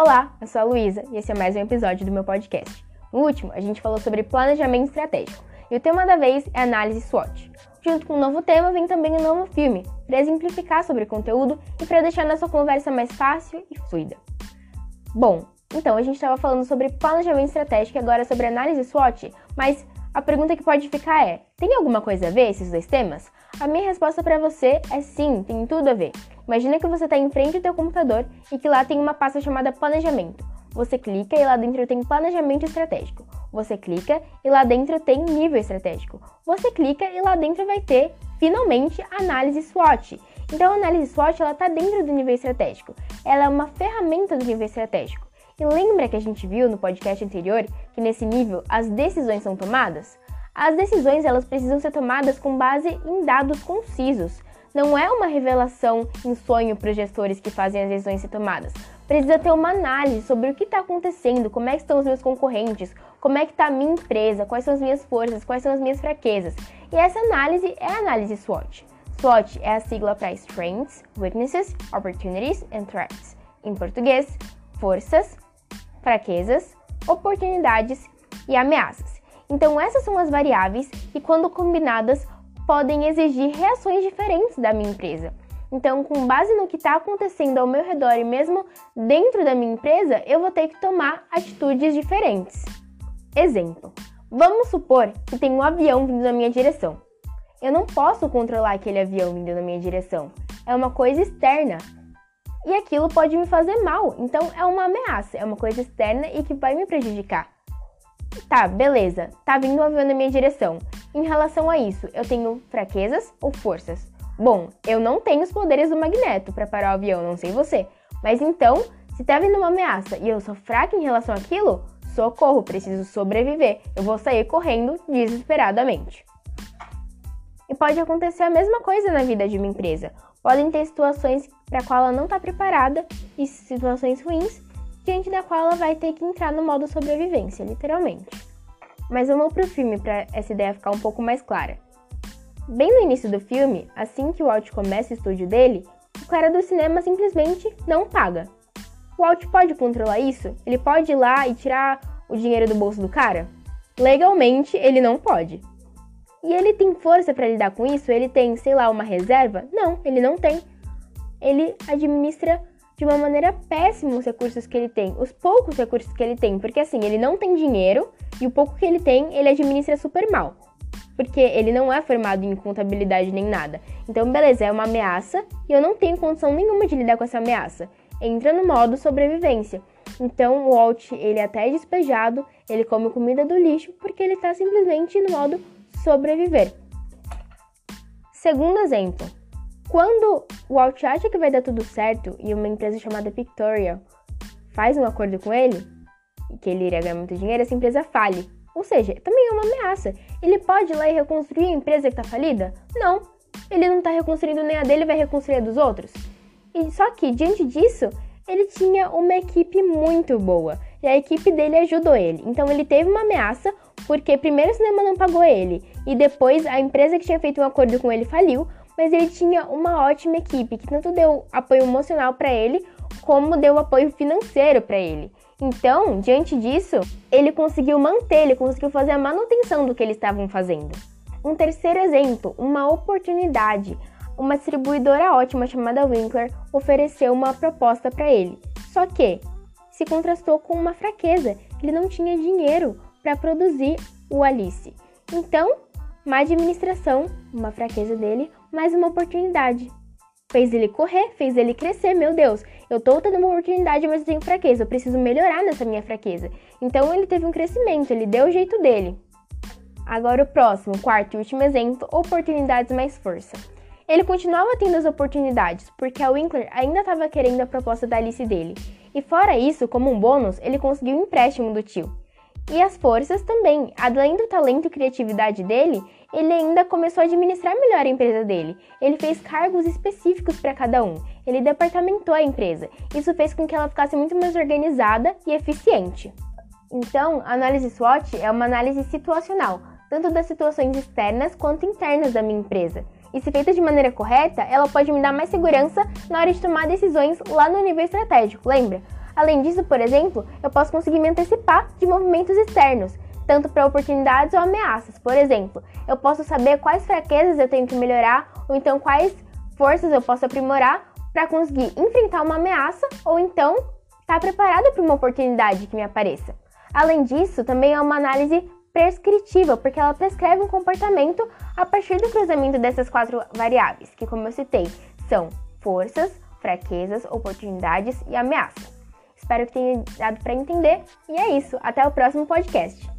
Olá, eu sou a Luísa e esse é mais um episódio do meu podcast. No último, a gente falou sobre planejamento estratégico e o tema da vez é análise SWOT. Junto com o um novo tema vem também um novo filme, para exemplificar sobre o conteúdo e para deixar nossa conversa mais fácil e fluida. Bom, então a gente estava falando sobre planejamento estratégico e agora sobre análise SWOT, mas a pergunta que pode ficar é: tem alguma coisa a ver esses dois temas? A minha resposta para você é sim, tem tudo a ver. Imagina que você está em frente ao teu computador e que lá tem uma pasta chamada planejamento. Você clica e lá dentro tem planejamento estratégico. Você clica e lá dentro tem nível estratégico. Você clica e lá dentro vai ter, finalmente, análise SWOT. Então a análise SWOT ela está dentro do nível estratégico. Ela é uma ferramenta do nível estratégico. E lembra que a gente viu no podcast anterior que nesse nível as decisões são tomadas? As decisões elas precisam ser tomadas com base em dados concisos. Não é uma revelação em sonho para os gestores que fazem as decisões ser tomadas. Precisa ter uma análise sobre o que está acontecendo, como é que estão os meus concorrentes, como é que está a minha empresa, quais são as minhas forças, quais são as minhas fraquezas. E essa análise é a análise SWOT. SWOT é a sigla para Strengths, Weaknesses, Opportunities and Threats. Em português, forças, fraquezas, oportunidades e ameaças. Então, essas são as variáveis que, quando combinadas, podem exigir reações diferentes da minha empresa. Então, com base no que está acontecendo ao meu redor e mesmo dentro da minha empresa, eu vou ter que tomar atitudes diferentes. Exemplo: vamos supor que tem um avião vindo na minha direção. Eu não posso controlar aquele avião vindo na minha direção. É uma coisa externa e aquilo pode me fazer mal. Então é uma ameaça, é uma coisa externa e que vai me prejudicar. Tá, beleza, tá vindo um avião na minha direção. Em relação a isso, eu tenho fraquezas ou forças? Bom, eu não tenho os poderes do magneto para parar o avião, não sei você. Mas então, se tá vindo uma ameaça e eu sou fraca em relação àquilo, socorro, preciso sobreviver. Eu vou sair correndo desesperadamente. E pode acontecer a mesma coisa na vida de uma empresa. Podem ter situações para a qual ela não está preparada e situações ruins, diante da qual ela vai ter que entrar no modo sobrevivência, literalmente. Mas vamos pro filme para essa ideia ficar um pouco mais clara. Bem no início do filme, assim que o Walt começa o estúdio dele, o cara do cinema simplesmente não paga. O Walt pode controlar isso? Ele pode ir lá e tirar o dinheiro do bolso do cara? Legalmente, ele não pode. E ele tem força para lidar com isso? Ele tem, sei lá, uma reserva? Não, ele não tem ele administra de uma maneira péssima os recursos que ele tem, os poucos recursos que ele tem, porque assim, ele não tem dinheiro e o pouco que ele tem, ele administra super mal. Porque ele não é formado em contabilidade nem nada. Então, beleza, é uma ameaça e eu não tenho condição nenhuma de lidar com essa ameaça. Entra no modo sobrevivência. Então, o Walt, ele até é despejado, ele come comida do lixo porque ele está simplesmente no modo sobreviver. Segundo exemplo, quando o Walt acha que vai dar tudo certo e uma empresa chamada Pictorial faz um acordo com ele, que ele iria ganhar muito dinheiro, essa empresa fale. Ou seja, também é uma ameaça. Ele pode ir lá e reconstruir a empresa que está falida? Não. Ele não está reconstruindo nem a dele, vai reconstruir a dos outros. E só que, diante disso, ele tinha uma equipe muito boa. E a equipe dele ajudou ele. Então ele teve uma ameaça, porque primeiro o cinema não pagou ele. E depois a empresa que tinha feito um acordo com ele faliu mas ele tinha uma ótima equipe que tanto deu apoio emocional para ele, como deu apoio financeiro para ele. Então, diante disso, ele conseguiu manter, ele conseguiu fazer a manutenção do que eles estavam fazendo. Um terceiro exemplo, uma oportunidade. Uma distribuidora ótima chamada Winkler ofereceu uma proposta para ele. Só que se contrastou com uma fraqueza, ele não tinha dinheiro para produzir o Alice. Então, má administração, uma fraqueza dele, mais uma oportunidade. Fez ele correr, fez ele crescer, meu Deus. Eu tô tendo uma oportunidade, mas eu tenho fraqueza. Eu preciso melhorar nessa minha fraqueza. Então ele teve um crescimento, ele deu o jeito dele. Agora o próximo, quarto e último exemplo, oportunidades mais força. Ele continuava tendo as oportunidades, porque a Winkler ainda estava querendo a proposta da Alice dele. E fora isso, como um bônus, ele conseguiu um empréstimo do tio. E as forças também. Além do talento e criatividade dele, ele ainda começou a administrar melhor a empresa dele. Ele fez cargos específicos para cada um. Ele departamentou a empresa. Isso fez com que ela ficasse muito mais organizada e eficiente. Então, a análise SWOT é uma análise situacional, tanto das situações externas quanto internas da minha empresa. E se feita de maneira correta, ela pode me dar mais segurança na hora de tomar decisões lá no nível estratégico, lembra? Além disso, por exemplo, eu posso conseguir me antecipar de movimentos externos, tanto para oportunidades ou ameaças. Por exemplo, eu posso saber quais fraquezas eu tenho que melhorar ou então quais forças eu posso aprimorar para conseguir enfrentar uma ameaça ou então estar tá preparada para uma oportunidade que me apareça. Além disso, também é uma análise prescritiva, porque ela prescreve um comportamento a partir do cruzamento dessas quatro variáveis, que, como eu citei, são forças, fraquezas, oportunidades e ameaças. Espero que tenha dado para entender. E é isso. Até o próximo podcast.